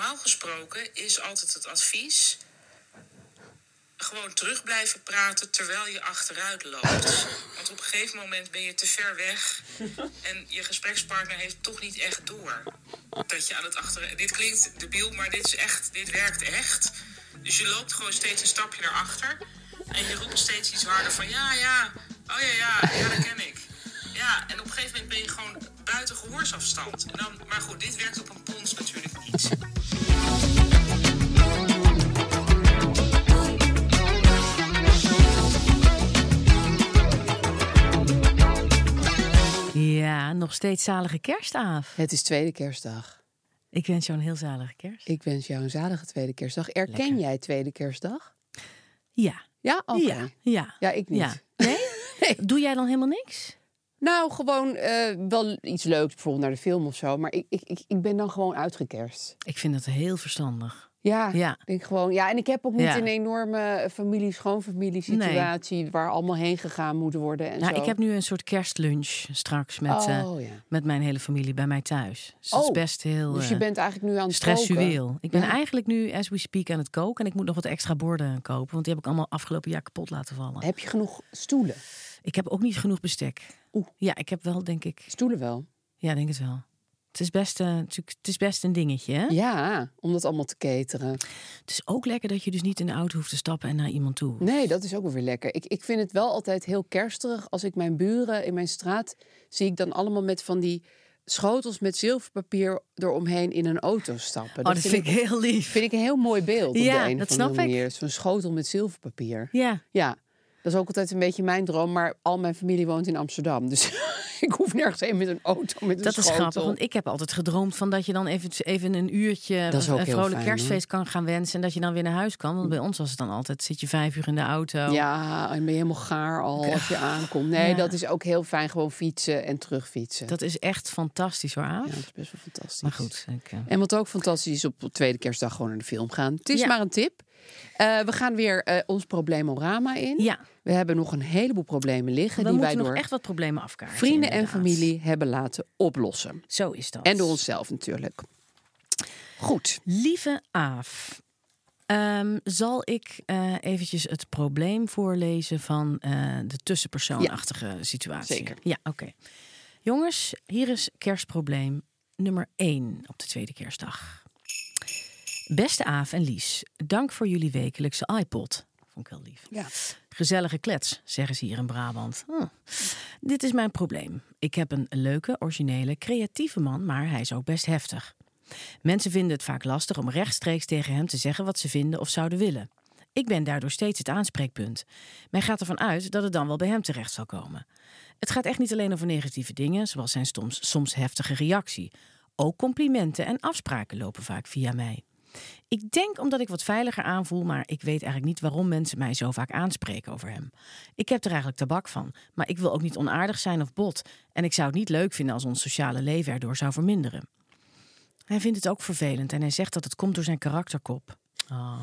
Normaal gesproken is altijd het advies gewoon terug blijven praten terwijl je achteruit loopt. Want op een gegeven moment ben je te ver weg en je gesprekspartner heeft toch niet echt door dat je aan het achter. Dit klinkt debiel, maar dit is echt, dit werkt echt. Dus je loopt gewoon steeds een stapje naar achter en je roept steeds iets harder van ja, ja, oh ja, ja, ja, dat ken ik. Ja, en op een gegeven moment ben je gewoon buiten gehoorsafstand. En dan, maar goed, dit werkt op een pons natuurlijk Ja, nog steeds zalige kerstaaf. Het is tweede kerstdag. Ik wens jou een heel zalige kerst. Ik wens jou een zalige tweede kerstdag. Erken Lekker. jij tweede kerstdag? Ja. Ja, oké. Ja. Ja. Ja, ik niet. Ja. Nee? Doe jij dan helemaal niks? Nou, gewoon eh, wel iets leuks, bijvoorbeeld naar de film of zo. Maar ik, ik, ik, ik ben dan gewoon uitgekerst. Ik vind dat heel verstandig. Ja, Ja. ik denk gewoon. Ja, en ik heb ook niet Ja. een enorme familie, schoonfamilie situatie waar allemaal heen gegaan moet worden. En Nou, zo. ik heb nu een soort kerstlunch straks met, eh, Oh, ja. met mijn hele familie bij mij thuis. Dus dat is Oh, best heel Dus je eh, bent eigenlijk nu aan het koken. stressueel. Ik ben eigenlijk nu, as we speak, aan het koken. En ik moet nog wat extra borden kopen. Want die heb ik allemaal afgelopen jaar kapot laten vallen. Heb je genoeg stoelen? Ik heb ook niet genoeg bestek. Oeh. Ja, ik heb wel, denk ik... Stoelen wel. Ja, denk het wel. Het is best, eh, natuurlijk, het is best een dingetje, hè? Ja, om dat allemaal te cateren. Het is ook lekker dat je dus niet in de auto hoeft te stappen en naar iemand toe. Nee, dat is ook wel weer lekker. Ik, ik vind het wel altijd heel kersterig als ik mijn buren in mijn straat zie ik dan allemaal met van die schotels met zilverpapier eromheen in een auto stappen. Oh, dat vind ik heel lief. vind ik een heel mooi beeld op Ja, de een dat of snap ik. Zo'n schotel met zilverpapier. Ja, Ja, dat is ook altijd een beetje mijn droom. Maar al mijn familie woont in Amsterdam. Dus ik hoef nergens heen met een auto met een dat is grappig. Want ik heb altijd gedroomd van dat je dan even, even een uurtje een vrolijk fijn, kerstfeest kan gaan wensen. En dat je dan weer naar huis kan. Want bij ons was het dan altijd, zit je vijf uur in de auto. Ja, en ben je helemaal gaar al als je aankomt. Nee, Ja. dat is ook heel fijn. Gewoon fietsen en terugfietsen. Dat is echt fantastisch hoor, Aaf. Ja, dat is best wel fantastisch. Maar goed, ik, eh, En wat ook fantastisch is, op tweede kerstdag gewoon naar de film gaan. Het is maar een tip. Eh, we gaan weer eh, ons probleemorama in. ja. We hebben nog een heleboel problemen liggen We die wij door echt wat problemen afkaarten. vrienden en familie hebben laten oplossen. Zo is dat. En door onszelf natuurlijk. Goed. Lieve Aaf, ehm, zal ik eh, eventjes het probleem voorlezen van de tussenpersoonachtige situatie? zeker. Ja, oké. Jongens, hier is kerstprobleem nummer 1 op de tweede kerstdag. Beste Aaf en Lies, dank voor jullie wekelijkse iPod. Vond ik heel lief. Ja. Gezellige klets, zeggen ze hier in Brabant. Hm. Dit is mijn probleem. Ik heb een leuke, originele, creatieve man, maar hij is ook best heftig. Mensen vinden het vaak lastig om rechtstreeks tegen hem te zeggen wat ze vinden of zouden willen. Ik ben daardoor steeds het aanspreekpunt. Men gaat ervan uit dat het dan wel bij hem terecht zal komen. Het gaat echt niet alleen over negatieve dingen, zoals zijn soms, soms heftige reactie. Ook complimenten en afspraken lopen vaak via mij. Ik denk omdat ik wat veiliger aanvoel, maar ik weet eigenlijk niet waarom mensen mij zo vaak aanspreken over hem. Ik heb er eigenlijk tabak van, maar ik wil ook niet onaardig zijn of bot. En ik zou het niet leuk vinden als ons sociale leven erdoor zou verminderen. Hij vindt het ook vervelend en hij zegt dat het komt door zijn karakterkop. Ah.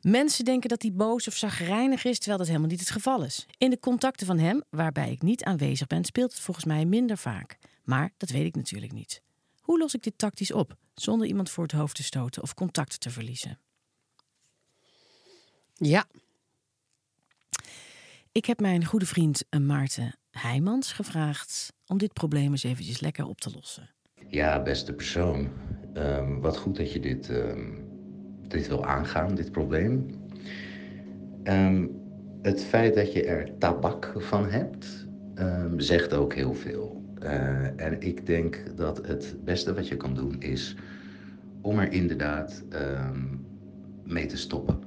Mensen denken dat hij boos of zagrijnig is, terwijl dat helemaal niet het geval is. In de contacten van hem, waarbij ik niet aanwezig ben, speelt het volgens mij minder vaak. Maar dat weet ik natuurlijk niet. Hoe los ik dit tactisch op, zonder iemand voor het hoofd te stoten of contact te verliezen? Ja. Ik heb mijn goede vriend eh, Maarten Heijmans gevraagd om dit probleem eens eventjes lekker op te lossen. Ja, beste persoon. Ehm, wat goed dat je dit, ehm, dit wil aangaan, dit probleem. Ehm, het feit dat je er tabak van hebt, ehm, zegt ook heel veel. Eh, en ik denk dat het beste wat je kan doen is om er inderdaad ehm, mee te stoppen.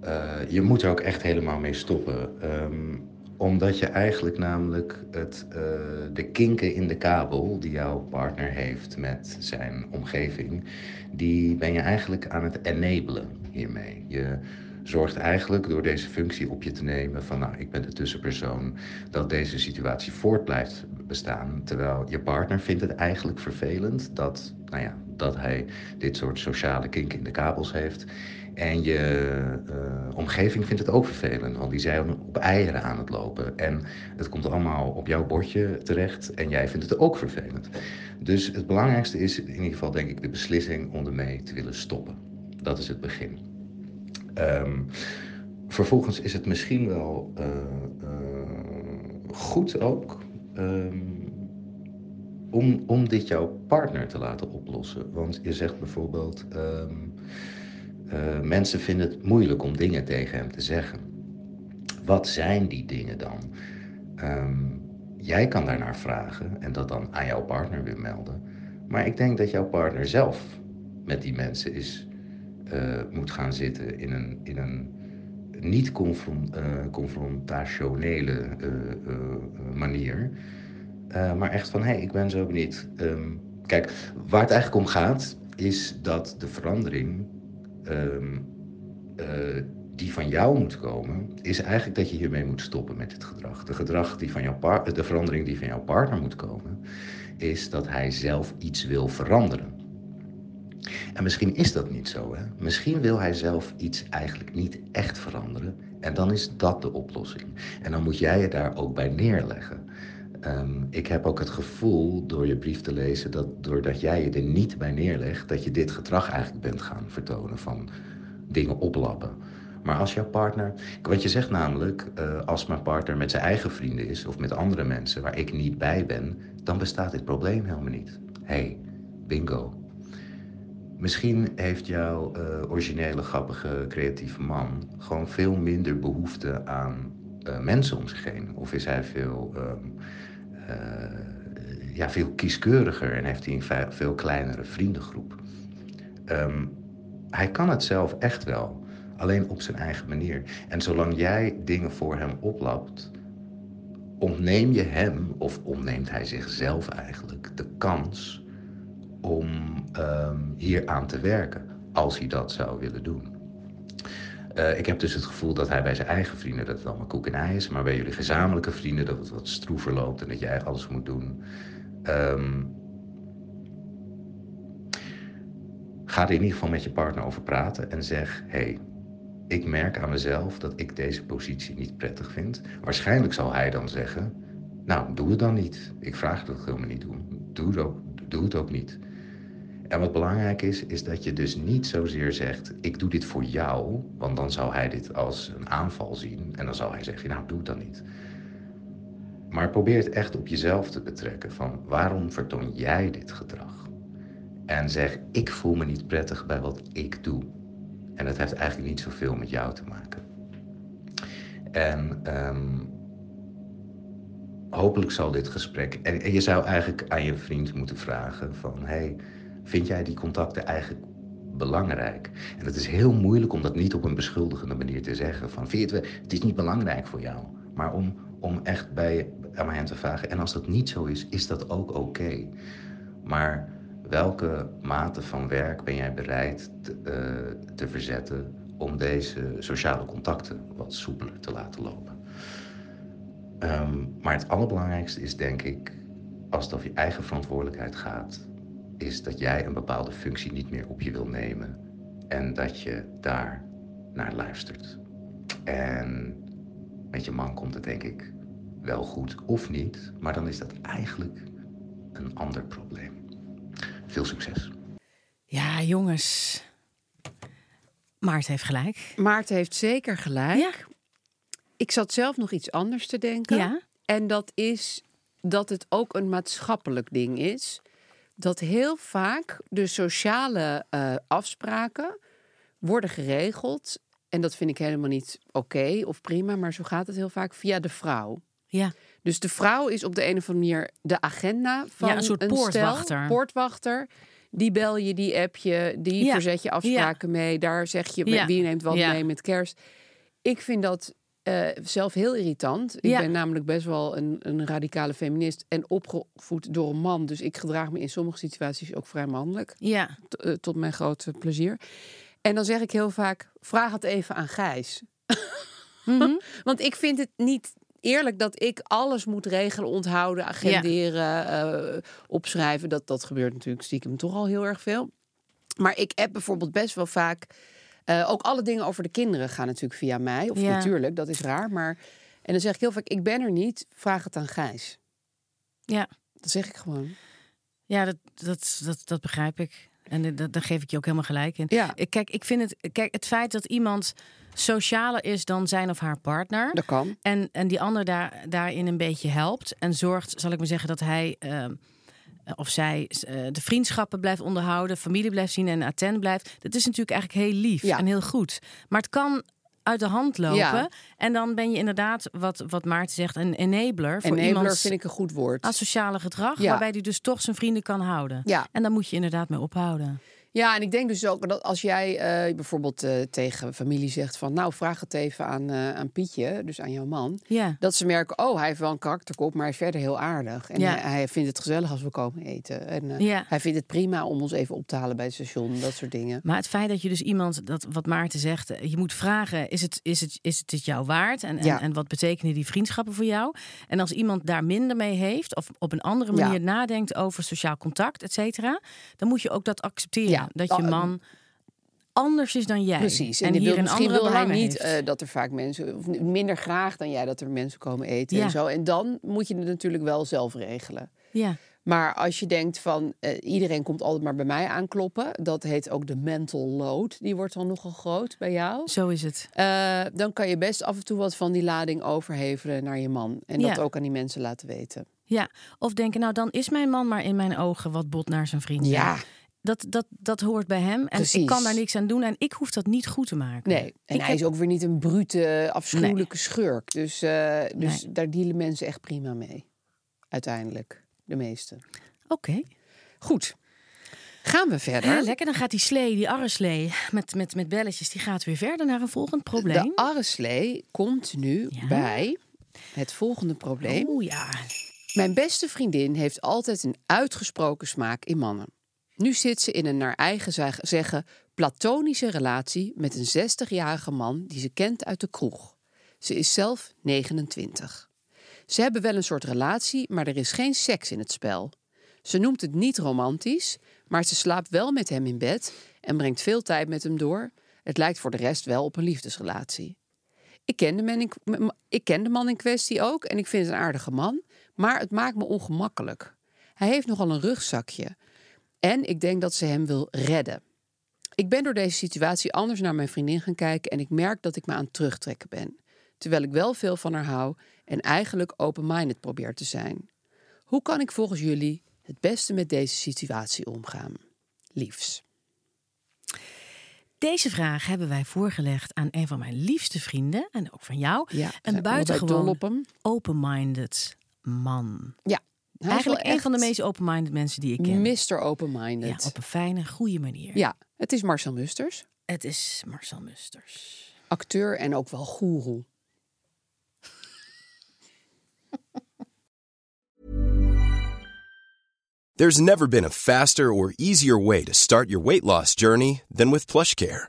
Eh, je moet er ook echt helemaal mee stoppen. ehm, omdat je eigenlijk namelijk het, eh, de kinken in de kabel die jouw partner heeft met zijn omgeving, die ben je eigenlijk aan het enablen hiermee. Je zorgt eigenlijk door deze functie op je te nemen van nou, ik ben de tussenpersoon, dat deze situatie voort blijft bestaan. Terwijl je partner vindt het eigenlijk vervelend dat, nou ja, dat hij dit soort sociale kinken in de kabels heeft. En je eh, omgeving vindt het ook vervelend, want die zijn op eieren aan het lopen. En het komt allemaal op jouw bordje terecht en jij vindt het ook vervelend. Dus het belangrijkste is in ieder geval, denk ik, de beslissing om ermee te willen stoppen. Dat is het begin. Ehm, vervolgens is het misschien wel eh, eh, goed ook ehm, om, om dit jouw partner te laten oplossen. Want je zegt bijvoorbeeld, ehm, eh, mensen vinden het moeilijk om dingen tegen hem te zeggen. Wat zijn die dingen dan? Jij kan daarnaar vragen en dat dan aan jouw partner weer melden. Maar ik denk dat jouw partner zelf met die mensen is, eh, moet gaan zitten in een, in een niet eh, confrontationele eh, manier. Maar echt van, hé, hey, ik ben zo benieuwd. Ehm, kijk, waar het eigenlijk om gaat, is dat de verandering ehm, eh, die van jou moet komen, is eigenlijk dat je hiermee moet stoppen met dit gedrag. De, gedrag die van jouw de verandering die van jouw partner moet komen, is dat hij zelf iets wil veranderen. En misschien is dat niet zo. Hè? Misschien wil hij zelf iets eigenlijk niet echt veranderen. En dan is dat de oplossing. En dan moet jij je daar ook bij neerleggen. Ehm, ik heb ook het gevoel door je brief te lezen dat doordat jij je er niet bij neerlegt, dat je dit gedrag eigenlijk bent gaan vertonen van dingen oplappen. Maar als jouw partner, wat je zegt namelijk, eh, als mijn partner met zijn eigen vrienden is of met andere mensen waar ik niet bij ben, dan bestaat dit probleem helemaal niet. hey, bingo. Misschien heeft jouw eh, originele, grappige, creatieve man gewoon veel minder behoefte aan eh, mensen om zich heen. Of is hij veel, ehm, eh, ja, veel kieskeuriger en heeft hij een ve- veel kleinere vriendengroep. Ehm, hij kan het zelf echt wel, alleen op zijn eigen manier. En zolang jij dingen voor hem oplapt, ontneem je hem, of ontneemt hij zichzelf eigenlijk, de kans om ehm, hier aan te werken, als hij dat zou willen doen. Eh, ik heb dus het gevoel dat hij bij zijn eigen vrienden dat het allemaal koek en ei is, maar bij jullie gezamenlijke vrienden dat het wat stroever loopt en dat jij alles moet doen. Ehm, ga er in ieder geval met je partner over praten en zeg: hey, ik merk aan mezelf dat ik deze positie niet prettig vind. Waarschijnlijk zal hij dan zeggen: Nou, doe het dan niet. Ik vraag dat helemaal niet doen. Doe het ook, doe het ook niet. En wat belangrijk is, is dat je dus niet zozeer zegt: Ik doe dit voor jou, want dan zou hij dit als een aanval zien en dan zou hij zeggen: Nou, doe het dan niet. Maar probeer het echt op jezelf te betrekken: van waarom vertoon jij dit gedrag? En zeg: Ik voel me niet prettig bij wat ik doe. En dat heeft eigenlijk niet zoveel met jou te maken. En ehm, hopelijk zal dit gesprek. En, je zou eigenlijk aan je vriend moeten vragen: van hey, vind jij die contacten eigenlijk belangrijk? En het is heel moeilijk om dat niet op een beschuldigende manier te zeggen: van vind het, is niet belangrijk voor jou. Maar om, om echt bij, aan hem te vragen: en als dat niet zo is, is dat ook oké. Maar welke mate van werk ben jij bereid te, eh, te verzetten om deze sociale contacten wat soepeler te laten lopen? Ehm, maar het allerbelangrijkste is denk ik, als het over je eigen verantwoordelijkheid gaat, is dat jij een bepaalde functie niet meer op je wil nemen en dat je daar naar luistert. En met je man komt het denk ik wel goed of niet, maar dan is dat eigenlijk een ander probleem. Veel succes. Ja, jongens. Maart heeft gelijk. Maarten heeft zeker gelijk. Ja. Ik zat zelf nog iets anders te denken. Ja? En dat is dat het ook een maatschappelijk ding is. Dat heel vaak de sociale eh, afspraken worden geregeld. En dat vind ik helemaal niet oké of prima, maar zo gaat het heel vaak via de vrouw. Ja. Dus de vrouw is op de een of andere manier de agenda van Ja, een soort poortwachter. Poortwachter. Die bel je, die app je, die Ja. verzet je afspraken mee. Daar zeg je wie neemt wat mee met kerst. Ik vind dat eh, zelf heel irritant. Ik Ja. ben namelijk best wel een, een radicale feminist en opgevoed door een man. Dus ik gedraag me in sommige situaties ook vrij mannelijk. Ja. Eh, tot mijn grote plezier. En dan zeg ik heel vaak: vraag het even aan Gijs. Mhm. Want ik vind het niet eerlijk dat ik alles moet regelen, onthouden, agenderen, eh, opschrijven. Dat, dat gebeurt natuurlijk stiekem toch al heel erg veel. Maar ik heb bijvoorbeeld best wel vaak. Eh, ook alle dingen over de kinderen gaan natuurlijk via mij. Of Ja. natuurlijk, dat is raar. Maar. En dan zeg ik heel vaak: ik ben er niet, vraag het aan Gijs. Ja. Dat zeg ik gewoon. Ja, dat, dat, dat, dat begrijp ik. En dat, daar geef ik je ook helemaal gelijk in. Ja. Kijk, ik vind het. Kijk, het feit dat iemand socialer is dan zijn of haar partner. Dat kan. En, en die ander daar, daarin een beetje helpt. En zorgt, zal ik maar zeggen, dat hij eh, of zij eh, de vriendschappen blijft onderhouden, familie blijft zien en attent blijft. Dat is natuurlijk eigenlijk heel lief Ja. en heel goed. Maar het kan uit de hand lopen. Ja. En dan ben je inderdaad, wat, wat Maarten zegt, een enabler voor Enabler vind ik een goed woord. asociale gedrag. Ja. Waarbij hij dus toch zijn vrienden kan houden. Ja. En daar moet je inderdaad mee ophouden. Ja, en ik denk dus ook dat als jij eh, bijvoorbeeld eh, tegen familie zegt van... nou, vraag het even aan, eh, aan Pietje, dus aan jouw man... Ja. dat ze merken, oh, hij heeft wel een karakterkop, maar hij is verder heel aardig. En Ja. hij, hij vindt het gezellig als we komen eten. En Ja. hij vindt het prima om ons even op te halen bij het station, dat soort dingen. Maar het feit dat je dus iemand, dat wat Maarten zegt, je moet vragen: is het, is het, is het, het jou waard? En, en, en wat betekenen die vriendschappen voor jou? En als iemand daar minder mee heeft, of op een andere manier nadenkt over sociaal contact, et cetera, dan moet je ook dat accepteren. Ja. Dat je Oh, man anders is dan jij. Precies. En, hier wil, misschien wil hij niet eh, dat er vaak mensen, of minder graag dan jij, dat er mensen komen eten Ja. en zo. En dan moet je het natuurlijk wel zelf regelen. ja. Maar als je denkt van eh, iedereen komt altijd maar bij mij aankloppen, dat heet ook de mental load. Die wordt dan nogal groot bij jou. Zo is het. Eh, dan kan je best af en toe wat van die lading overhevelen naar je man. En dat ook aan die mensen laten weten. Ja. Of denken, nou dan is mijn man maar in mijn ogen wat bot naar zijn vrienden. Ja. Dat, dat, dat hoort bij hem. En Precies. ik kan daar niks aan doen. En ik hoef dat niet goed te maken. Nee, en Ik hij heb- is ook weer niet een brute, afschuwelijke schurk. Dus, eh, dus daar dealen mensen echt prima mee. Uiteindelijk, de meeste. Oké. Goed, gaan we verder. Ja, lekker, dan gaat die slee, die arreslee met, met, met belletjes, die gaat weer verder naar een volgend probleem. De arreslee komt nu Ja. bij het volgende probleem. Oeh ja. Mijn beste vriendin heeft altijd een uitgesproken smaak in mannen. Nu zit ze in een naar eigen zeg- zeggen platonische relatie met een 60-jarige man die ze kent uit de kroeg. Ze is zelf 29. Ze hebben wel een soort relatie, maar er is geen seks in het spel. Ze noemt het niet romantisch, maar ze slaapt wel met hem in bed en brengt veel tijd met hem door. Het lijkt voor de rest wel op een liefdesrelatie. Ik ken, de man in, ik de man in kwestie ook en ik vind het een aardige man, maar het maakt me ongemakkelijk. Hij heeft nogal een rugzakje en ik denk dat ze hem wil redden. Ik ben door deze situatie anders naar mijn vriendin gaan kijken en ik merk dat ik me aan het terugtrekken ben. Terwijl ik wel veel van haar hou en eigenlijk open-minded probeer te zijn. Hoe kan ik volgens jullie het beste met deze situatie omgaan? Liefs. Deze vraag hebben wij voorgelegd aan een van mijn liefste vrienden en ook van jou. Ja, een buitengewoon open-minded man. Ja, hij is Eigenlijk een van de meest open-minded mensen die ik ken. Mr. Open-minded. Ja, op een fijne, goede manier. Ja, het is Marcel Musters, Het is Marcel Musters. acteur en ook wel goeroe. There's never been a faster or easier way to start your weight loss journey than with PlushCare.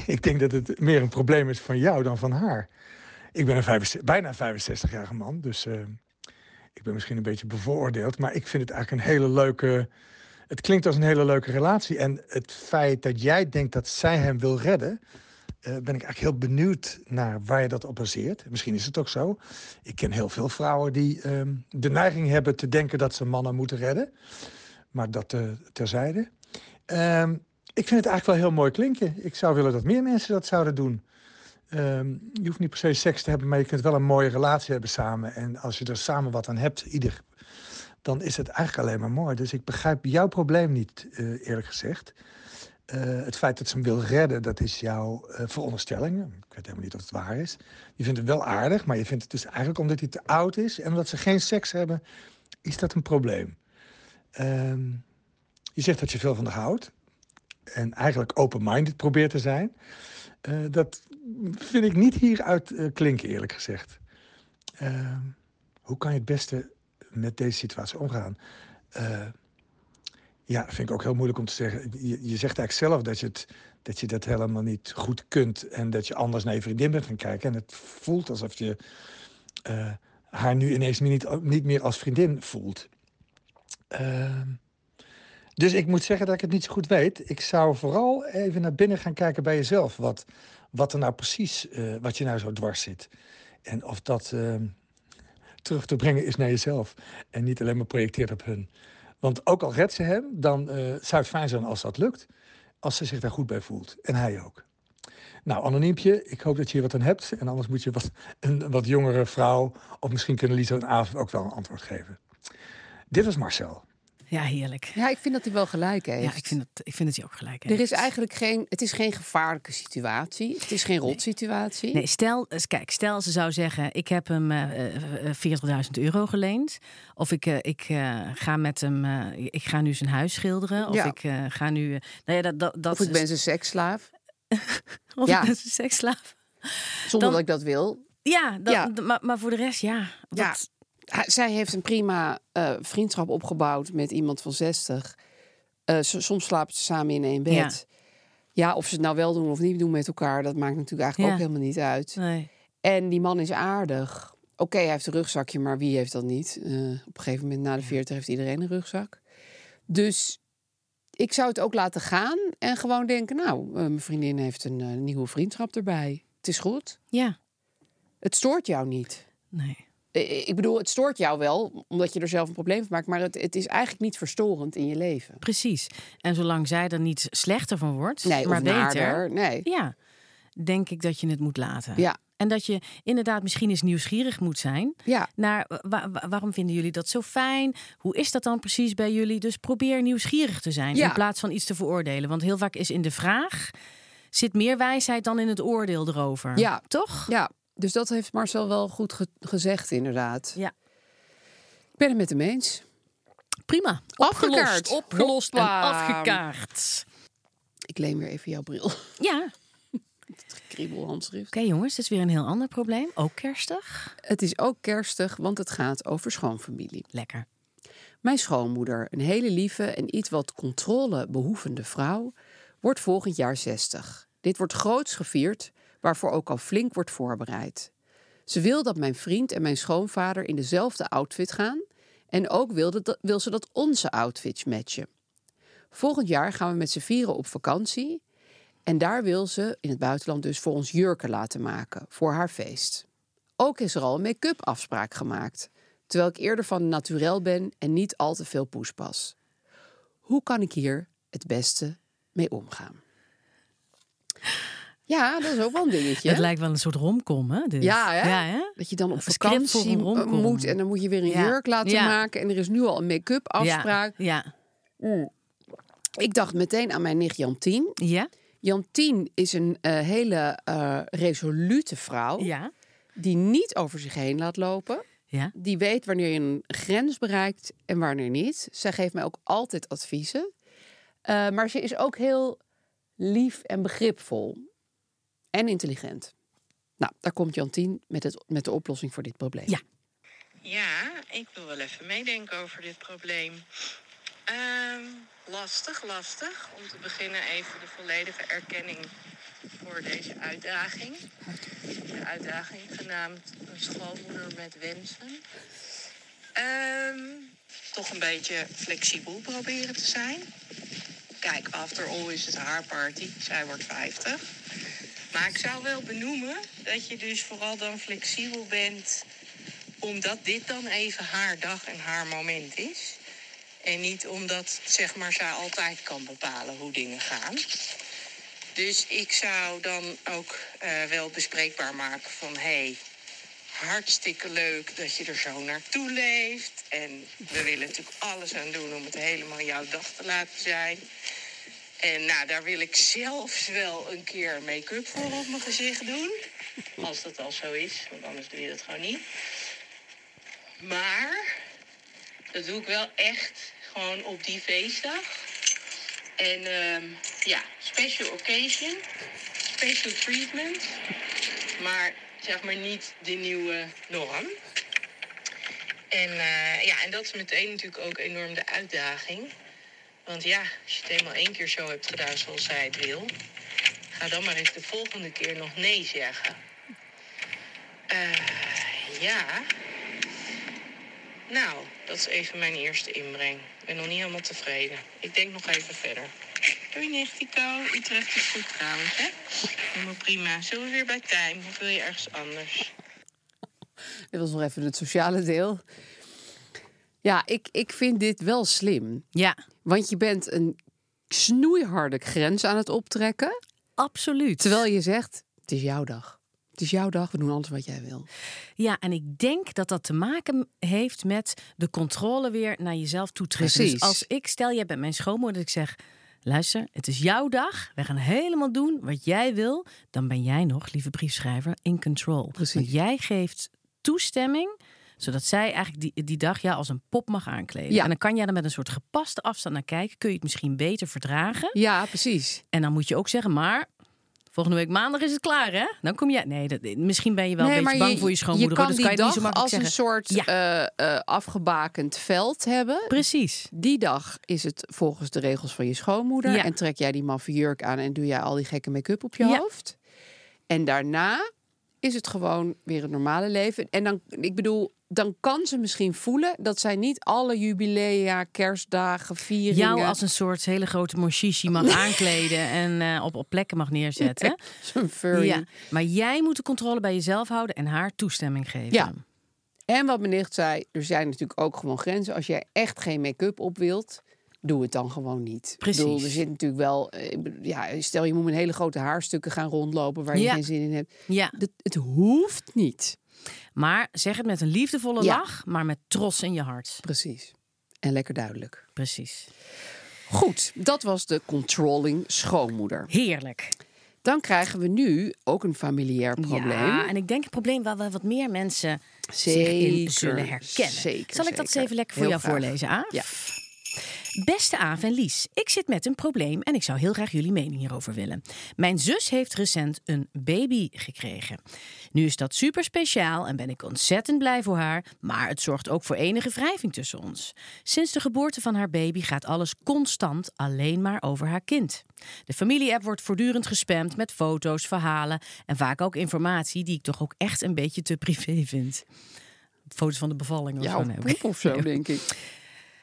Ik denk dat het meer een probleem is van jou dan van haar. Ik ben een 65 bijna 65-jarige man, dus eh, ik ben misschien een beetje bevooroordeeld, maar ik vind het eigenlijk een hele leuke. Het klinkt als een hele leuke relatie. En het feit dat jij denkt dat zij hem wil redden, eh, ben ik eigenlijk heel benieuwd naar waar je dat op baseert. Misschien is het ook zo. Ik ken heel veel vrouwen die ehm, de neiging hebben te denken dat ze mannen moeten redden. Maar dat eh, terzijde. Ik vind het eigenlijk wel heel mooi klinken. Ik zou willen dat meer mensen dat zouden doen. Ehm, je hoeft niet per se seks te hebben, maar je kunt wel een mooie relatie hebben samen. En als je er samen wat aan hebt, ieder, dan is het eigenlijk alleen maar mooi. Dus ik begrijp jouw probleem niet, eh, eerlijk gezegd. Eh, het feit dat ze hem wil redden, dat is jouw uh, veronderstelling. Ik weet helemaal niet of het waar is. Je vindt het wel aardig, maar je vindt het dus eigenlijk omdat hij te oud is... en omdat ze geen seks hebben, is dat een probleem. Ehm, je zegt dat je veel van haar houdt. En eigenlijk open-minded probeert te zijn. Uh, dat vind ik niet hieruit uh, klinken, eerlijk gezegd. Uh, hoe kan je het beste met deze situatie omgaan? ja, vind ik ook heel moeilijk om te zeggen. Je, zegt eigenlijk zelf dat je, het, dat je dat helemaal niet goed kunt. En dat je anders naar je vriendin bent gaan kijken. En het voelt alsof je haar nu ineens niet, niet meer als vriendin voelt. Ehm, dus ik moet zeggen dat ik het niet zo goed weet. Ik zou vooral even naar binnen gaan kijken bij jezelf. Wat, wat er nou precies, uh, wat je nou zo dwars zit. En of dat uh, terug te brengen is naar jezelf. En niet alleen maar projecteert op hun. Want ook al redt ze hem, dan uh, zou het fijn zijn als dat lukt. Als ze zich daar goed bij voelt. En hij ook. Nou, anoniempje, ik hoop dat je hier wat aan hebt. En anders moet je wat, een wat jongere vrouw... of misschien kunnen Lisa en Avond ook wel een antwoord geven. Dit was Marcel. Ja, heerlijk. Ja, ik vind dat hij wel gelijk heeft. Ja, ik vind, dat, ik vind dat hij ook gelijk heeft. Er is eigenlijk geen, het is geen gevaarlijke situatie. Het is geen rotsituatie. Nee, nee stel, kijk, stel ze zou zeggen, ik heb hem uh, uh, 40.000 euro geleend. Of ik, uh, ik ga met hem, ik ga nu zijn huis schilderen. Of Ja. ik ga nu, nou ja, dat, dat, dat Of ik ben zijn seksslaaf. of Ja. ik ben zijn seksslaaf. Zonder Dan- dat ik dat wil. Ja, dat, Ja. Maar, maar voor de rest, ja. Ja. Wat- Zij heeft een prima eh, vriendschap opgebouwd met iemand van 60. Eh, soms slapen ze samen in één bed. Ja. of ze het nou wel doen of niet doen met elkaar, dat maakt natuurlijk eigenlijk Ja. ook helemaal niet uit. Nee. En die man is aardig. Oké, hij heeft een rugzakje, maar wie heeft dat niet? Eh, op een gegeven moment na de 40 heeft iedereen een rugzak. Dus ik zou het ook laten gaan en gewoon denken: Nou, mijn vriendin heeft een nieuwe vriendschap erbij. Het is goed. Ja, Het stoort jou niet. nee. Ik bedoel, het stoort jou wel, omdat je er zelf een probleem van maakt. Maar het, het is eigenlijk niet verstorend in je leven. Precies. En zolang zij er niet slechter van wordt, Nee, maar beter, naarder. Nee. ja, denk ik dat je het moet laten. Ja. En dat je inderdaad misschien eens nieuwsgierig moet zijn Ja. naar wa- wa- waarom vinden jullie dat zo fijn? Hoe is dat dan precies bij jullie? Dus probeer nieuwsgierig te zijn Ja. in plaats van iets te veroordelen. Want heel vaak is in de vraag zit meer wijsheid dan in het oordeel erover. Ja. toch? Ja, dus dat heeft Marcel wel goed ge- gezegd, inderdaad. Ja. Ik ben het met hem eens. Prima. Afgekaart. Opgelost, opgelost en afgekaart. Ik leen weer even jouw bril. Ja, Kriebelhandschrift. oké jongens, dat is weer een heel ander probleem. Ook kerstig. Het is ook kerstig, want het gaat over schoonfamilie. Lekker. Mijn schoonmoeder, een hele lieve en iets wat controlebehoevende vrouw, wordt volgend jaar 60. Dit wordt groots gevierd, waarvoor ook al flink wordt voorbereid. Ze wil dat mijn vriend en mijn schoonvader in dezelfde outfit gaan en ook wil, dat, wil ze dat onze outfits matchen. Volgend jaar gaan we met z'n vieren op vakantie en daar wil ze in het buitenland dus voor ons jurken laten maken voor haar feest. Ook is er al een make-up afspraak gemaakt, terwijl ik eerder van naturel ben en niet al te veel poespas. Hoe kan ik hier het beste mee omgaan? Ja, dat is ook wel een dingetje. Het lijkt wel een soort romcom, hè? dit? Ja, hè? Ja, hè? Dat je dan op vakantie romcom. moet en dan moet je weer een Ja. jurk laten Ja. maken. En er is nu al een make-up afspraak. Ja. Ik dacht meteen aan mijn nicht Jantien. Ja? Jantien is een eh, hele eh, resolute vrouw. Ja. Die niet over zich heen laat lopen. Ja. Die weet wanneer je een grens bereikt en wanneer niet. Zij geeft mij ook altijd adviezen. Eh, maar ze is ook heel lief en begripvol. En intelligent. Nou, daar komt Jantien met, het, met de oplossing voor dit probleem. Ja. Ja, ik wil wel even meedenken over dit probleem. Ehm, lastig, lastig. Om te beginnen even de volledige erkenning voor deze uitdaging. De uitdaging genaamd een schoonmoeder met wensen. Ehm, toch een beetje flexibel proberen te zijn. Kijk, after all is het haar party. Zij wordt 50. Maar ik zou wel benoemen dat je dus vooral dan flexibel bent... omdat dit dan even haar dag en haar moment is. En niet omdat, zeg maar, zij altijd kan bepalen hoe dingen gaan. Dus ik zou dan ook eh, wel bespreekbaar maken van... hé, hey, hartstikke leuk dat je er zo naartoe leeft. En we willen natuurlijk alles aan doen om het helemaal jouw dag te laten zijn. En nou, daar wil ik zelfs wel een keer make-up voor op mijn gezicht doen. Als dat al zo is, want anders doe je dat gewoon niet. Maar dat doe ik wel echt gewoon op die feestdag. En ehm, ja, special occasion, special treatment. Maar zeg maar niet de nieuwe norm. En eh, ja, en dat is meteen natuurlijk ook enorm de uitdaging. Want ja, als je het eenmaal één keer zo hebt gedaan zoals zij het wil, ga dan maar eens de volgende keer nog nee zeggen. Eh, ja. Nou, dat is even mijn eerste inbreng. Ik ben nog niet helemaal tevreden. Ik denk nog even verder. Doei Nichtico. Utrecht is goed trouwens, hè? Helemaal prima. Zullen we weer bij Tijm? Of wil je ergens anders? Dit was nog even het sociale deel. Ja, ik, ik vind dit wel slim. Ja, Want je bent een snoeiharde grens aan het optrekken. absoluut. Terwijl je zegt, het is jouw dag. Het is jouw dag, we doen alles wat jij wil. Ja, en ik denk dat dat te maken heeft met de controle weer naar jezelf toetrekken. Precies. Dus als ik, stel jij bent mijn schoonmoeder, dat ik zeg... Luister, het is jouw dag. We gaan helemaal doen wat jij wil. Dan ben jij nog, lieve briefschrijver, in control. Precies. Want jij geeft toestemming zodat zij eigenlijk die, die dag jou als een pop mag aankleden. Ja. En dan kan jij er met een soort gepaste afstand naar kijken. Kun je het misschien beter verdragen. Ja, precies. En dan moet je ook zeggen, maar volgende week maandag is het klaar, hè? Dan kom jij. Nee, dat, misschien ben je wel een beetje bang voor je schoonmoeder. Je kan die kan je niet dag zo als zeggen. een soort Ja. eh, eh, afgebakend veld hebben. Precies. Die dag is het volgens de regels van je schoonmoeder. Ja. En trek jij die maffe jurk aan en doe jij al die gekke make-up op je Ja. hoofd. En daarna is het gewoon weer het normale leven. En dan, ik bedoel, dan kan ze misschien voelen dat zij niet alle jubilea, kerstdagen, vieringen... Jou als een soort hele grote moshishi mag aankleden en eh, op, op plekken mag neerzetten. Zo'n furry. Ja. Maar jij moet de controle bij jezelf houden en haar toestemming geven. Ja. En wat mijn nicht zei, er zijn natuurlijk ook gewoon grenzen. Als jij echt geen make-up op wilt, doe het dan gewoon niet. Precies. Ik bedoel, er zit natuurlijk wel, eh, ja, stel je moet met hele grote haarstukken gaan rondlopen waar je Ja. geen zin in hebt. Ja. Dat, het hoeft niet. Maar zeg het met een liefdevolle Ja. lach, maar met trots in je hart. Precies. En lekker duidelijk. Precies. Goed, dat was de controlling schoonmoeder. Heerlijk. Dan krijgen we nu ook een familiair probleem. Ja, en ik denk een probleem waar wel wat meer mensen zich in zullen herkennen. zeker, Zal ik dat eens even lekker voor Heel jou graag. voorlezen, Aaf? Ja. Beste Aaf en Lies, ik zit met een probleem en ik zou heel graag jullie mening hierover willen. Mijn zus heeft recent een baby gekregen. Nu is dat super speciaal en ben ik ontzettend blij voor haar, maar het zorgt ook voor enige wrijving tussen ons. Sinds de geboorte van haar baby gaat alles constant alleen maar over haar kind. De familie-app wordt voortdurend gespamd met foto's, verhalen en vaak ook informatie die ik toch ook echt een beetje te privé vind. Foto's van de bevalling of Ja, zo. of nee, poep of zo, denk ik.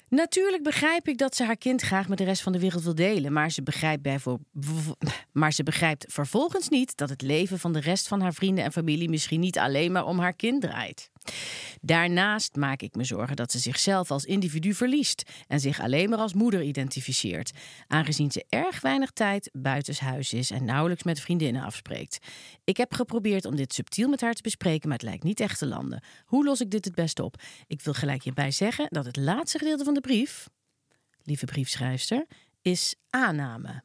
Natuurlijk begrijp ik dat ze haar kind graag met de rest van de wereld wil delen, maar ze begrijpt, maar ze begrijpt vervolgens niet dat het leven van de rest van haar vrienden en familie misschien niet alleen maar om haar kind draait. Daarnaast maak ik me zorgen dat ze zichzelf als individu verliest en zich alleen maar als moeder identificeert, aangezien ze erg weinig tijd buitenshuis is en nauwelijks met vriendinnen afspreekt. Ik heb geprobeerd om dit subtiel met haar te bespreken, maar het lijkt niet echt te landen. Hoe los ik dit het beste op? Ik wil gelijk hierbij zeggen dat het laatste gedeelte van de brief, lieve briefschrijfster, is aanname.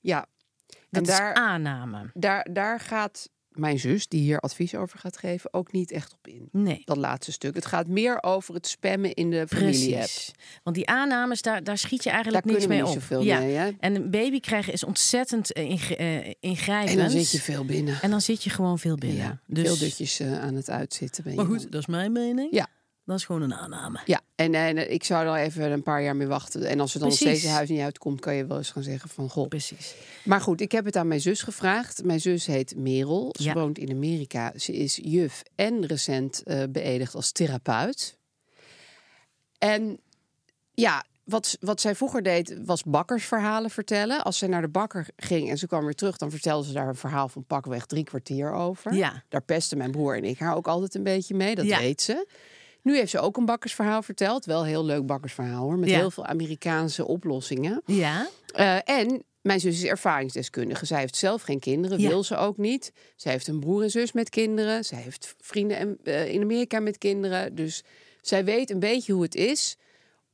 Ja. Dat en daar, is aanname. daar, daar gaat mijn zus, die hier advies over gaat geven, ook niet echt op in. Nee. Dat laatste stuk. Het gaat meer over het spammen in de familie-app. Precies. Want die aannames, daar, daar schiet je eigenlijk Daar niks kunnen mee we op. niet zoveel mee, hè? En een baby krijgen is ontzettend eh, eh, ingrijpend. En dan zit je veel binnen. En dan zit je gewoon veel binnen. Ja, dus... Veel dutjes eh, aan het uitzitten. Ben je Maar dan. goed, dat is mijn mening. Ja. Dat is gewoon een aanname. Ja, en, en ik zou er even een paar jaar mee wachten. En als er dan nog steeds huis niet uitkomt, kan je wel eens gaan zeggen van goh. Precies. Maar goed, ik heb het aan mijn zus gevraagd. Mijn zus heet Merel. Ze Ja. woont in Amerika. Ze is juf en recent eh beëdigd als therapeut. En ja, wat, wat zij vroeger deed, was bakkersverhalen vertellen. Als zij naar de bakker ging en ze kwam weer terug, dan vertelde ze daar een verhaal van pakweg drie kwartier over. Ja. Daar pesten mijn broer en ik haar ook altijd een beetje mee, dat Ja. weet ze. Nu heeft ze ook een bakkersverhaal verteld. Wel een heel leuk bakkersverhaal hoor. Met Ja. heel veel Amerikaanse oplossingen. Ja, Eh, en mijn zus is ervaringsdeskundige. Zij heeft zelf geen kinderen, Ja. wil ze ook niet. Zij heeft een broer en zus met kinderen. Zij heeft vrienden en- eh, in Amerika met kinderen. Dus zij weet een beetje hoe het is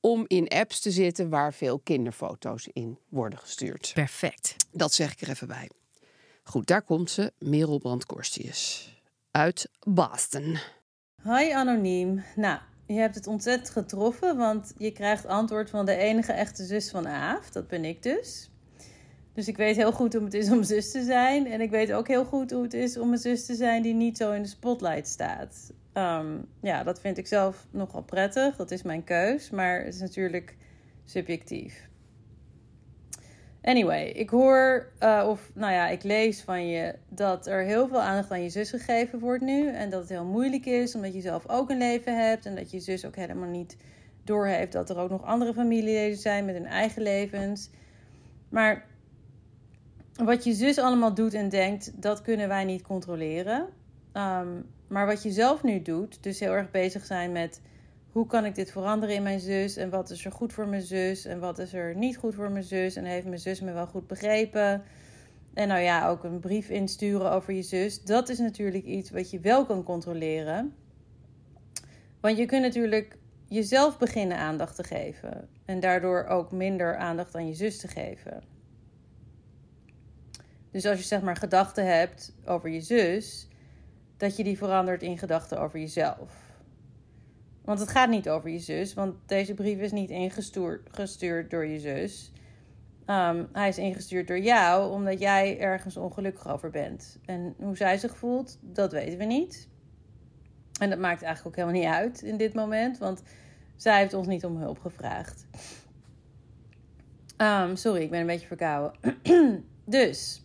om in apps te zitten waar veel kinderfoto's in worden gestuurd. perfect. Dat zeg ik er even bij. Goed, daar komt ze, Merel Brandkorstius. Uit Boston. Hi anoniem. Nou, je hebt het ontzettend getroffen, want je krijgt antwoord van de enige echte zus van Aaf. Dat ben ik dus. Dus ik weet heel goed hoe het is om zus te zijn. En ik weet ook heel goed hoe het is om een zus te zijn die niet zo in de spotlight staat. Ehm, ja, dat vind ik zelf nogal prettig. Dat is mijn keus. Maar het is natuurlijk subjectief. Anyway, ik hoor, eh, of nou ja, ik lees van je dat er heel veel aandacht aan je zus gegeven wordt nu. En dat het heel moeilijk is, omdat je zelf ook een leven hebt. En dat je zus ook helemaal niet doorheeft dat er ook nog andere familieleden zijn met hun eigen levens. Maar wat je zus allemaal doet en denkt, dat kunnen wij niet controleren. Ehm, maar wat je zelf nu doet, dus heel erg bezig zijn met hoe kan ik dit veranderen in mijn zus? En wat is er goed voor mijn zus? En wat is er niet goed voor mijn zus? En heeft mijn zus me wel goed begrepen? En nou ja, ook een brief insturen over je zus. Dat is natuurlijk iets wat je wel kan controleren. Want je kunt natuurlijk jezelf beginnen aandacht te geven. En daardoor ook minder aandacht aan je zus te geven. Dus als je zeg maar gedachten hebt over je zus, dat je die verandert in gedachten over jezelf. Want het gaat niet over je zus, want deze brief is niet ingestuurd gestuurd door je zus. Ehm, hij is ingestuurd door jou, omdat jij ergens ongelukkig over bent. En hoe zij zich voelt, dat weten we niet. En dat maakt eigenlijk ook helemaal niet uit in dit moment, want zij heeft ons niet om hulp gevraagd. Ehm, sorry, ik ben een beetje verkouden. dus,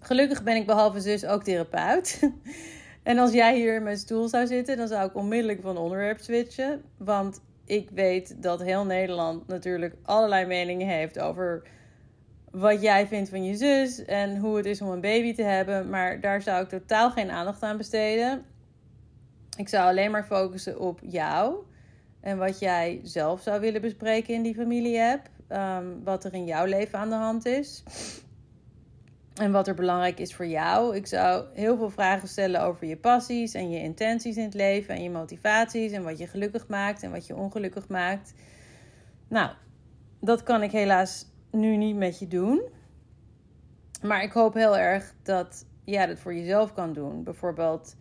gelukkig ben ik behalve zus ook therapeut. En als jij hier in mijn stoel zou zitten, dan zou ik onmiddellijk van onderwerp switchen. Want ik weet dat heel Nederland natuurlijk allerlei meningen heeft over wat jij vindt van je zus en hoe het is om een baby te hebben. Maar daar zou ik totaal geen aandacht aan besteden. Ik zou alleen maar focussen op jou en wat jij zelf zou willen bespreken in die familie-app. Ehm, wat er in jouw leven aan de hand is. En wat er belangrijk is voor jou. Ik zou heel veel vragen stellen over je passies en je intenties in het leven en je motivaties en wat je gelukkig maakt en wat je ongelukkig maakt. Nou, dat kan ik helaas nu niet met je doen. Maar ik hoop heel erg dat jij dat voor jezelf kan doen. Bijvoorbeeld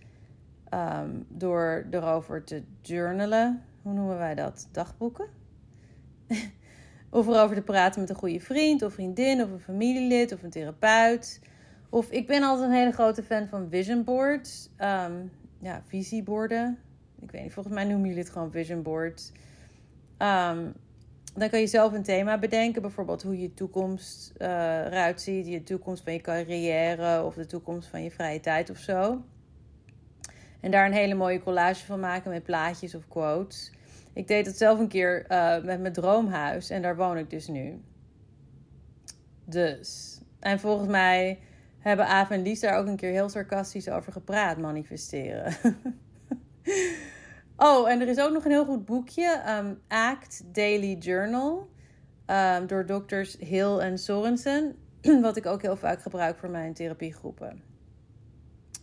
ehm, door erover te journalen. Hoe noemen wij dat? Dagboeken? Of erover te praten met een goede vriend of vriendin of een familielid of een therapeut. Of ik ben altijd een hele grote fan van vision boards. Ehm, ja, visieborden. Ik weet niet, volgens mij noemen jullie het gewoon vision boards. Ehm, dan kan je zelf een thema bedenken. Bijvoorbeeld hoe je toekomst eh, eruit ziet. Je toekomst van je carrière of de toekomst van je vrije tijd of zo. En daar een hele mooie collage van maken met plaatjes of quotes. Ik deed het zelf een keer eh, met mijn droomhuis en daar woon ik dus nu. Dus. En volgens mij hebben Aaf en Lies daar ook een keer heel sarcastisch over gepraat, manifesteren. oh, en er is ook nog een heel goed boekje, um, Act Daily Journal, um, door dokters Hill en Sorensen, wat ik ook heel vaak gebruik voor mijn therapiegroepen.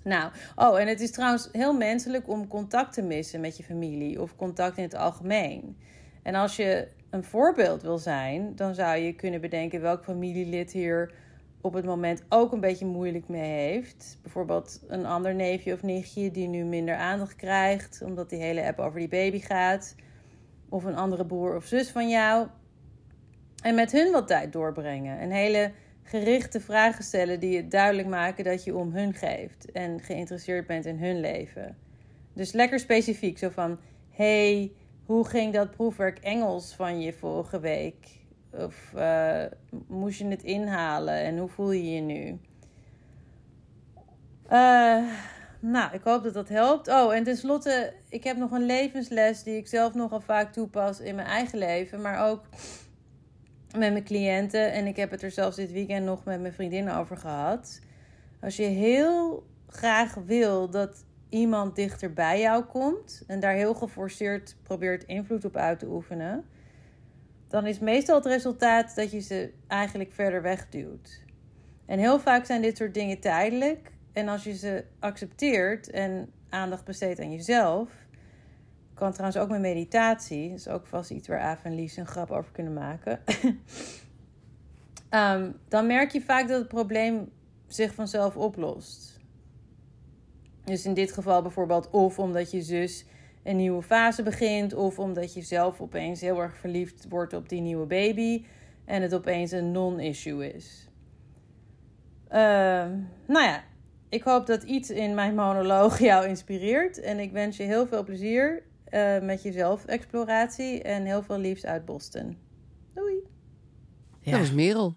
Nou, oh, en het is trouwens heel menselijk om contact te missen met je familie of contact in het algemeen. En als je een voorbeeld wil zijn, dan zou je kunnen bedenken welk familielid hier op het moment ook een beetje moeilijk mee heeft. Bijvoorbeeld een ander neefje of nichtje die nu minder aandacht krijgt, omdat die hele app over die baby gaat. Of een andere broer of zus van jou. En met hun wat tijd doorbrengen. Een hele gerichte vragen stellen die het duidelijk maken dat je om hun geeft en geïnteresseerd bent in hun leven. Dus lekker specifiek, zo van: hey, hoe ging dat proefwerk Engels van je vorige week? Of uh, moest je het inhalen en hoe voel je je nu? Uh, nou, ik hoop dat dat helpt. Oh, en tenslotte, ik heb nog een levensles die ik zelf nogal vaak toepas in mijn eigen leven, maar ook met mijn cliënten. En ik heb het er zelfs dit weekend nog met mijn vriendinnen over gehad. Als je heel graag wil dat iemand dichter bij jou komt en daar heel geforceerd probeert invloed op uit te oefenen, dan is meestal het resultaat dat je ze eigenlijk verder wegduwt. En heel vaak zijn dit soort dingen tijdelijk. En als je ze accepteert en aandacht besteedt aan jezelf, kan trouwens ook met meditatie, dat is ook vast iets waar Aaf en Lies een grap over kunnen maken. Ehm, dan merk je vaak dat het probleem zich vanzelf oplost. Dus in dit geval bijvoorbeeld of omdat je zus een nieuwe fase begint, of omdat je zelf opeens heel erg verliefd wordt op die nieuwe baby en het opeens een non-issue is. Ehm, nou ja, ik hoop dat iets in mijn monoloog jou inspireert. En ik wens je heel veel plezier uh, met je zelfexploratie. En heel veel liefs uit Boston. Doei. Ja. Dat was Merel.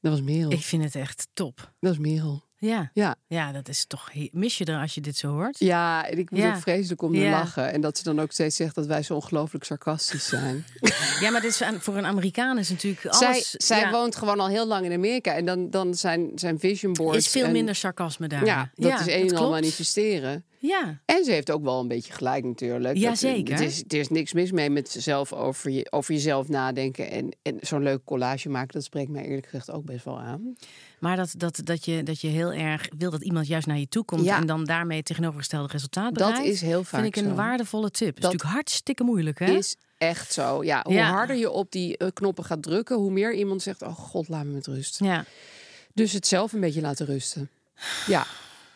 Dat was Merel. Ik vind het echt top. Dat was Merel. Ja. Ja. ja, dat is toch. Mis je er als je dit zo hoort? Ja, en ik moet Ja. ook vreselijk om te Ja. lachen. En dat ze dan ook steeds zegt dat wij zo ongelooflijk sarcastisch zijn. Ja, maar dit is voor een Amerikaan is natuurlijk zij alles. zij ja, woont gewoon al heel lang in Amerika. En dan, dan zijn, zijn vision boards... is veel en- minder sarcasme daar. Ja, dat is een en al manifesteren. Ja, En ze heeft ook wel een beetje gelijk natuurlijk. Ja, Dat- zeker. Het is, er is niks mis mee met zelf over, je, over jezelf nadenken. En, en zo'n leuk collage maken, dat spreekt mij eerlijk gezegd ook best wel aan. maar dat, dat, dat, je, dat je heel erg wil dat iemand juist naar je toe komt Ja. en dan daarmee tegenovergestelde resultaat Dat bereikt. is heel vaak Vind ik een zo. waardevolle tip. Dat is Dat natuurlijk hartstikke moeilijk, hè? Is echt zo. Ja, hoe Ja. harder je op die eh, knoppen gaat drukken, hoe meer iemand zegt: Oh god, laat me met rust. Ja, Dus het zelf een beetje laten rusten. Ja,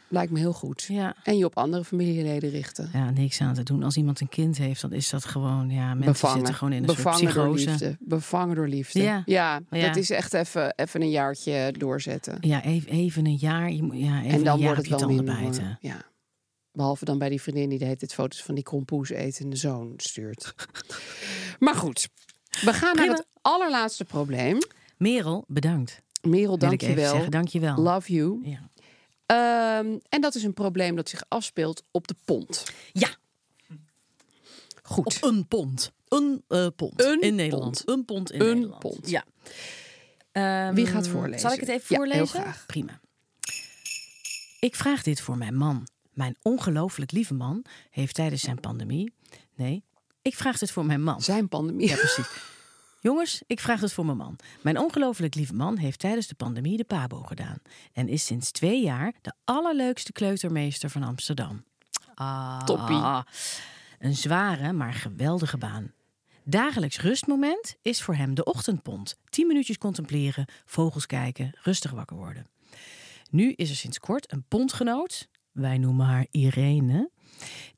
lijkt me heel goed. ja. En je op andere familieleden richten. Ja, niks aan te doen. Als iemand een kind heeft, dan is dat gewoon... Ja, mensen Bevangen. zitten gewoon in een Bevangen soort door psychose. liefde. Bevangen door liefde. Ja. Ja, Ja. dat is echt even, even een jaartje doorzetten. Ja, even, even een jaar. Je, ja, even en dan een jaar wordt het wel minder. bijten. Ja. Behalve dan bij die vriendin die de hele tijd foto's van die krompoes etende zoon stuurt. maar goed, we gaan naar het allerlaatste probleem. Merel, bedankt. Merel, dank je wel. Dank je wel. Love you. Ja. Ehm, en dat is een probleem dat zich afspeelt op de pont. ja, Goed. op een pond. Een eh, pond Een in Nederland. pond. Een pond in Een Nederland. pond. Ja. Ehm, Wie gaat voorlezen? Zal ik het even Ja, voorlezen? heel graag. Prima. Ik vraag dit voor mijn man. Mijn ongelooflijk lieve man heeft tijdens zijn pandemie... Nee, ik vraag dit voor mijn man. Zijn pandemie. Ja, precies. Jongens, ik vraag het voor mijn man. Mijn ongelooflijk lieve man heeft tijdens de pandemie de PABO gedaan. En is sinds twee jaar de allerleukste kleutermeester van Amsterdam. Ah, Toppie. Een zware, maar geweldige baan. Dagelijks rustmoment is voor hem de ochtendpont. Tien minuutjes contempleren, vogels kijken, rustig wakker worden. Nu is er sinds kort een pondgenoot, wij noemen haar Irene,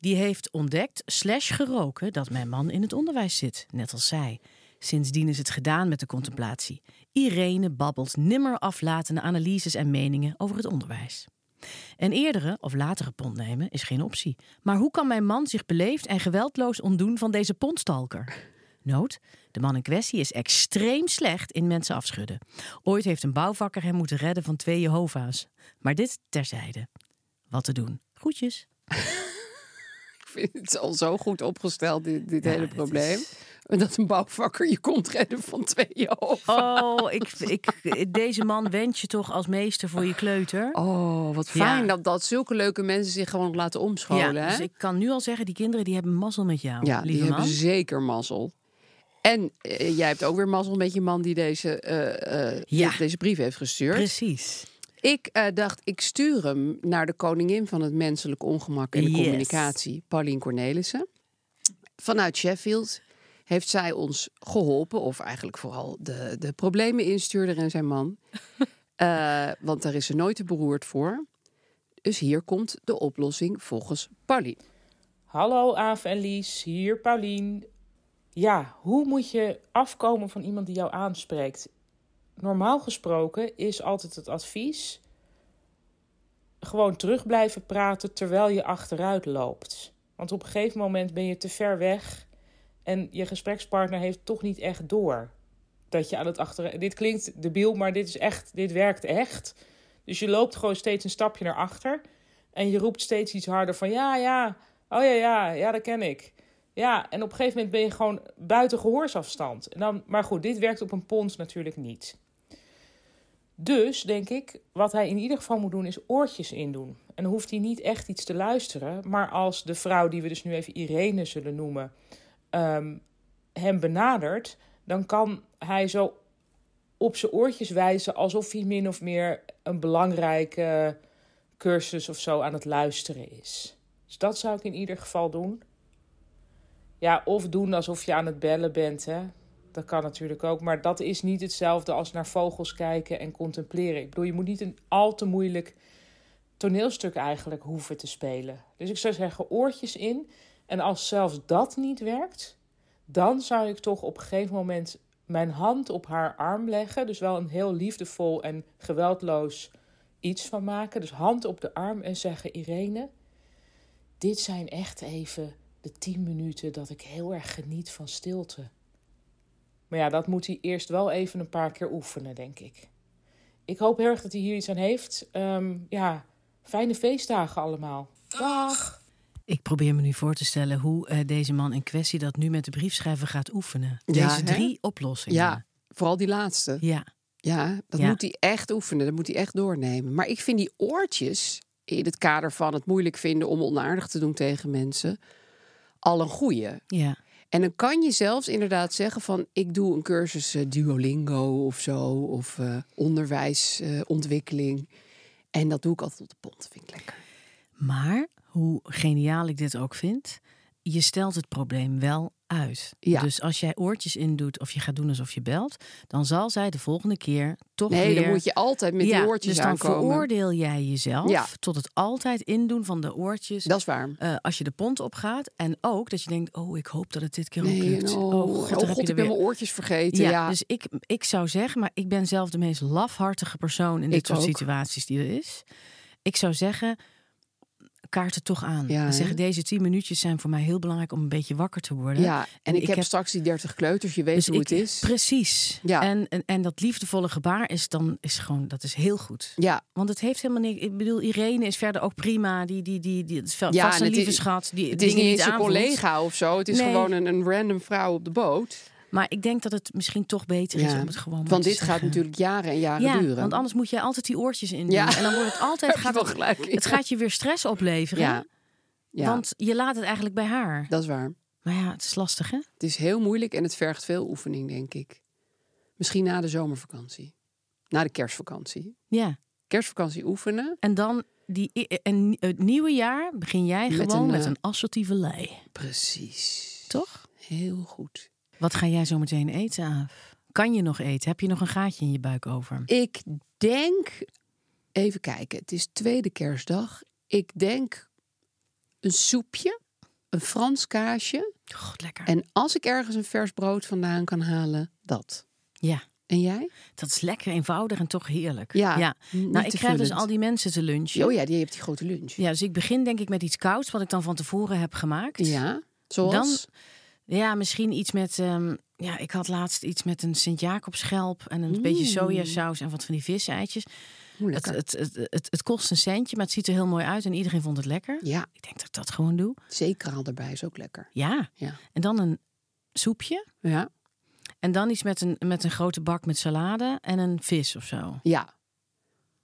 die heeft ontdekt slash geroken dat mijn man in het onderwijs zit, net als zij. Sindsdien is het gedaan met de contemplatie. Irene babbelt nimmer aflatende analyses en meningen over het onderwijs. Een eerdere of latere pond nemen is geen optie. Maar hoe kan mijn man zich beleefd en geweldloos ontdoen van deze pondstalker? Nood, de man in kwestie is extreem slecht in mensen afschudden. Ooit heeft een bouwvakker hem moeten redden van twee Jehovah's. Maar dit terzijde. Wat te doen? Groetjes. Ik vind het al zo goed opgesteld, dit, dit Ja, hele probleem. is- Dat een bouwvakker je komt redden van twee hoofd. Oh, ik, ik, deze man wens je toch als meester voor je kleuter? Oh, wat Ja. fijn dat, dat zulke leuke mensen zich gewoon laten omscholen. ja, hè? dus ik kan nu al zeggen, die kinderen die hebben mazzel met jou, ja, die man. hebben zeker mazzel. En eh, jij hebt ook weer mazzel met je man die deze, eh, eh, Ja. deze brief heeft gestuurd. Precies. Ik eh, dacht, ik stuur hem naar de koningin van het menselijk ongemak en de Yes. communicatie, Paulien Cornelissen. Vanuit Sheffield heeft zij ons geholpen, of eigenlijk vooral de, de problemen instuurder en zijn man. Eh, want daar is ze nooit te beroerd voor. Dus hier komt de oplossing volgens Paulien. Hallo Aaf en Lies, hier Paulien. Ja, hoe moet je afkomen van iemand die jou aanspreekt? Normaal gesproken is altijd het advies gewoon terug blijven praten terwijl je achteruit loopt. Want op een gegeven moment ben je te ver weg en je gesprekspartner heeft toch niet echt door dat je aan het achteruit. Dit klinkt debiel, maar dit is echt, dit werkt echt. Dus je loopt gewoon steeds een stapje naar achter. En je roept steeds iets harder van ja, ja, oh ja, ja, ja, dat ken ik. Ja, en op een gegeven moment ben je gewoon buiten gehoorsafstand. En dan, maar goed, dit werkt op een pons natuurlijk niet. Dus denk ik, wat hij in ieder geval moet doen, is oortjes indoen. En dan hoeft hij niet echt iets te luisteren. Maar als de vrouw, die we dus nu even Irene zullen noemen, ehm, hem benadert, dan kan hij zo op zijn oortjes wijzen alsof hij min of meer een belangrijke cursus of zo aan het luisteren is. Dus dat zou ik in ieder geval doen. Ja, of doen alsof je aan het bellen bent, hè. Dat kan natuurlijk ook, maar dat is niet hetzelfde als naar vogels kijken en contempleren. Ik bedoel, je moet niet een al te moeilijk toneelstuk eigenlijk hoeven te spelen. Dus ik zou zeggen, oortjes in. En als zelfs dat niet werkt, dan zou ik toch op een gegeven moment mijn hand op haar arm leggen. Dus wel een heel liefdevol en geweldloos iets van maken. Dus hand op de arm en zeggen: Irene, dit zijn echt even de tien minuten dat ik heel erg geniet van stilte. Maar ja, dat moet hij eerst wel even een paar keer oefenen, denk ik. Ik hoop heel erg dat hij hier iets aan heeft. Ehm, ja, fijne feestdagen allemaal. Dag! Ik probeer me nu voor te stellen hoe eh, deze man in kwestie dat nu met de briefschrijver gaat oefenen. Ja, Deze hè? drie oplossingen. Ja, vooral die laatste. Ja. Ja, dat Ja. moet hij echt oefenen. Dat moet hij echt doornemen. Maar ik vind die oortjes in het kader van het moeilijk vinden om onaardig te doen tegen mensen al een goeie. ja. En dan kan je zelfs inderdaad zeggen van ik doe een cursus eh, Duolingo of zo of eh, onderwijsontwikkeling. en dat doe ik altijd op de pont. Vind ik lekker. Maar hoe geniaal ik dit ook vind, je stelt het probleem wel uit. Ja. Dus als jij oortjes indoet of je gaat doen alsof je belt, dan zal zij de volgende keer toch Nee, weer... dan moet je altijd met ja, die oortjes dus dan aankomen. veroordeel jij jezelf Ja. tot het altijd indoen van de oortjes. Dat is waar. eh, als je de pont opgaat. En ook dat je denkt, oh, ik hoop dat het dit keer ook Nee, lukt. oh, God, oh god, heb je ik ben mijn oortjes vergeten. Ja, Ja, dus ik, ik zou zeggen, maar ik ben zelf de meest lafhartige persoon in dit Ik soort ook. situaties die er is. Ik zou zeggen, kaart het toch aan. Ja, en zeggen, deze tien minuutjes zijn voor mij heel belangrijk om een beetje wakker te worden. ja. en ik, heb, straks die 30 kleuters. Je weet dus hoe ik- het is. Precies. Ja. En, en, en dat liefdevolle gebaar is dan is gewoon, dat is heel goed. Ja, Want het heeft helemaal niks. Ik bedoel, Irene is verder ook prima. Die, die, die, die, het Ja, vast en een lieve schat. Die het is niet eens een collega of zo. Het is Nee. gewoon een, een random vrouw op de boot. Maar ik denk dat het misschien toch beter is om het gewoon. Want dit gaat natuurlijk jaren en jaren ja, duren. want anders moet je altijd die oortjes in doen. Ja. En dan wordt het altijd gaat het, gelijk het gaat je weer stress opleveren. Ja. Ja, Want je laat het eigenlijk bij haar. dat is waar. Maar ja, het is lastig, hè? Het is heel moeilijk en het vergt veel oefening, denk ik. Misschien na de zomervakantie. Na de kerstvakantie. Ja. Kerstvakantie oefenen. En dan die, en het nieuwe jaar begin jij Met gewoon een, met eh, een assertieve lei. Precies. Toch? Heel goed. Wat ga jij zo meteen eten, Aaf? Kan je nog eten? Heb je nog een gaatje in je buik over? Ik denk, even kijken, het is tweede kerstdag. Ik denk een soepje, een Frans kaasje. God, lekker. En als ik ergens een vers brood vandaan kan halen, dat. Ja, En jij? dat is lekker eenvoudig en toch heerlijk. Ja, ja. Nou, ik krijg dus al die mensen te lunchen. Oh ja, die hebt die grote lunch. Ja, dus ik begin denk ik met iets kouds, wat ik dan van tevoren heb gemaakt. Ja, zoals? Ja, misschien iets met. ehm, ja, ik had laatst iets met een Sint-Jacobschelp en een beetje sojasaus en wat van die viseitjes. Het, het, het, het, het kost een centje, maar het ziet er heel mooi uit en iedereen vond het lekker. Ja, Ik denk dat ik dat gewoon doe. zeekraal erbij is ook lekker. Ja. Ja. En dan een soepje. Ja. En dan iets met een, met een grote bak met salade en een vis of zo. Ja.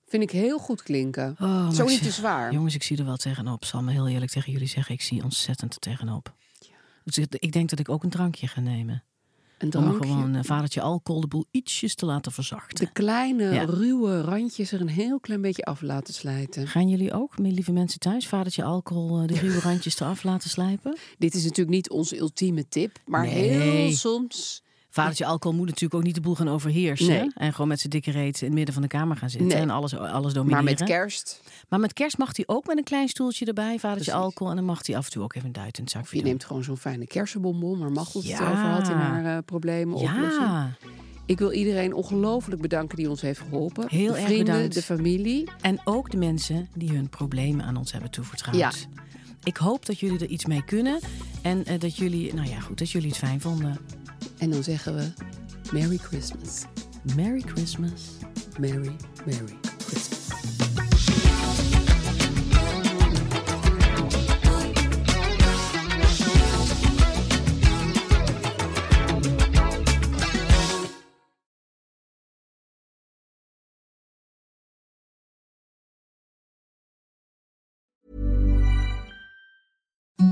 Vind ik heel goed klinken. Oh, Zo ik niet te zwaar. Jongens, ik zie er wel tegenop. Zal me heel eerlijk tegen jullie zeggen, ik zie ontzettend tegenop. Dus ik- denk dat ik ook een drankje ga nemen. Een Om drankje. gewoon een vadertje alcohol de boel ietsjes te laten verzachten. De kleine, Ja. ruwe randjes er een heel klein beetje af laten slijten. Gaan jullie ook, mijn lieve mensen thuis, vadertje alcohol eh, de ruwe randjes eraf laten slijpen? Dit is natuurlijk niet onze ultieme tip, maar Nee. heel soms. Vadertje alcohol moet natuurlijk ook niet de boel gaan overheersen. Nee. En gewoon met zijn dikke reet in het midden van de kamer gaan zitten Nee. en alles, alles Maar domineren. met kerst, Maar met kerst mag hij ook met een klein stoeltje erbij, vadertje Precies. alcohol. En dan mag hij af en toe ook even duiten in het zakje je neemt gewoon zo'n fijne kersenbonbon, waar Machtel het Ja. over had in haar eh, problemen oplossen. Ja, Ik wil iedereen ongelooflijk bedanken die ons heeft geholpen. Heel de erg vrienden, bedankt. de familie. en ook de mensen die hun problemen aan ons hebben toevertrouwd. Ja. Ik hoop dat jullie er iets mee kunnen. En eh, dat jullie, nou ja, goed, dat jullie het fijn vonden. En dan zeggen we Merry Christmas. Merry Christmas. Merry, Merry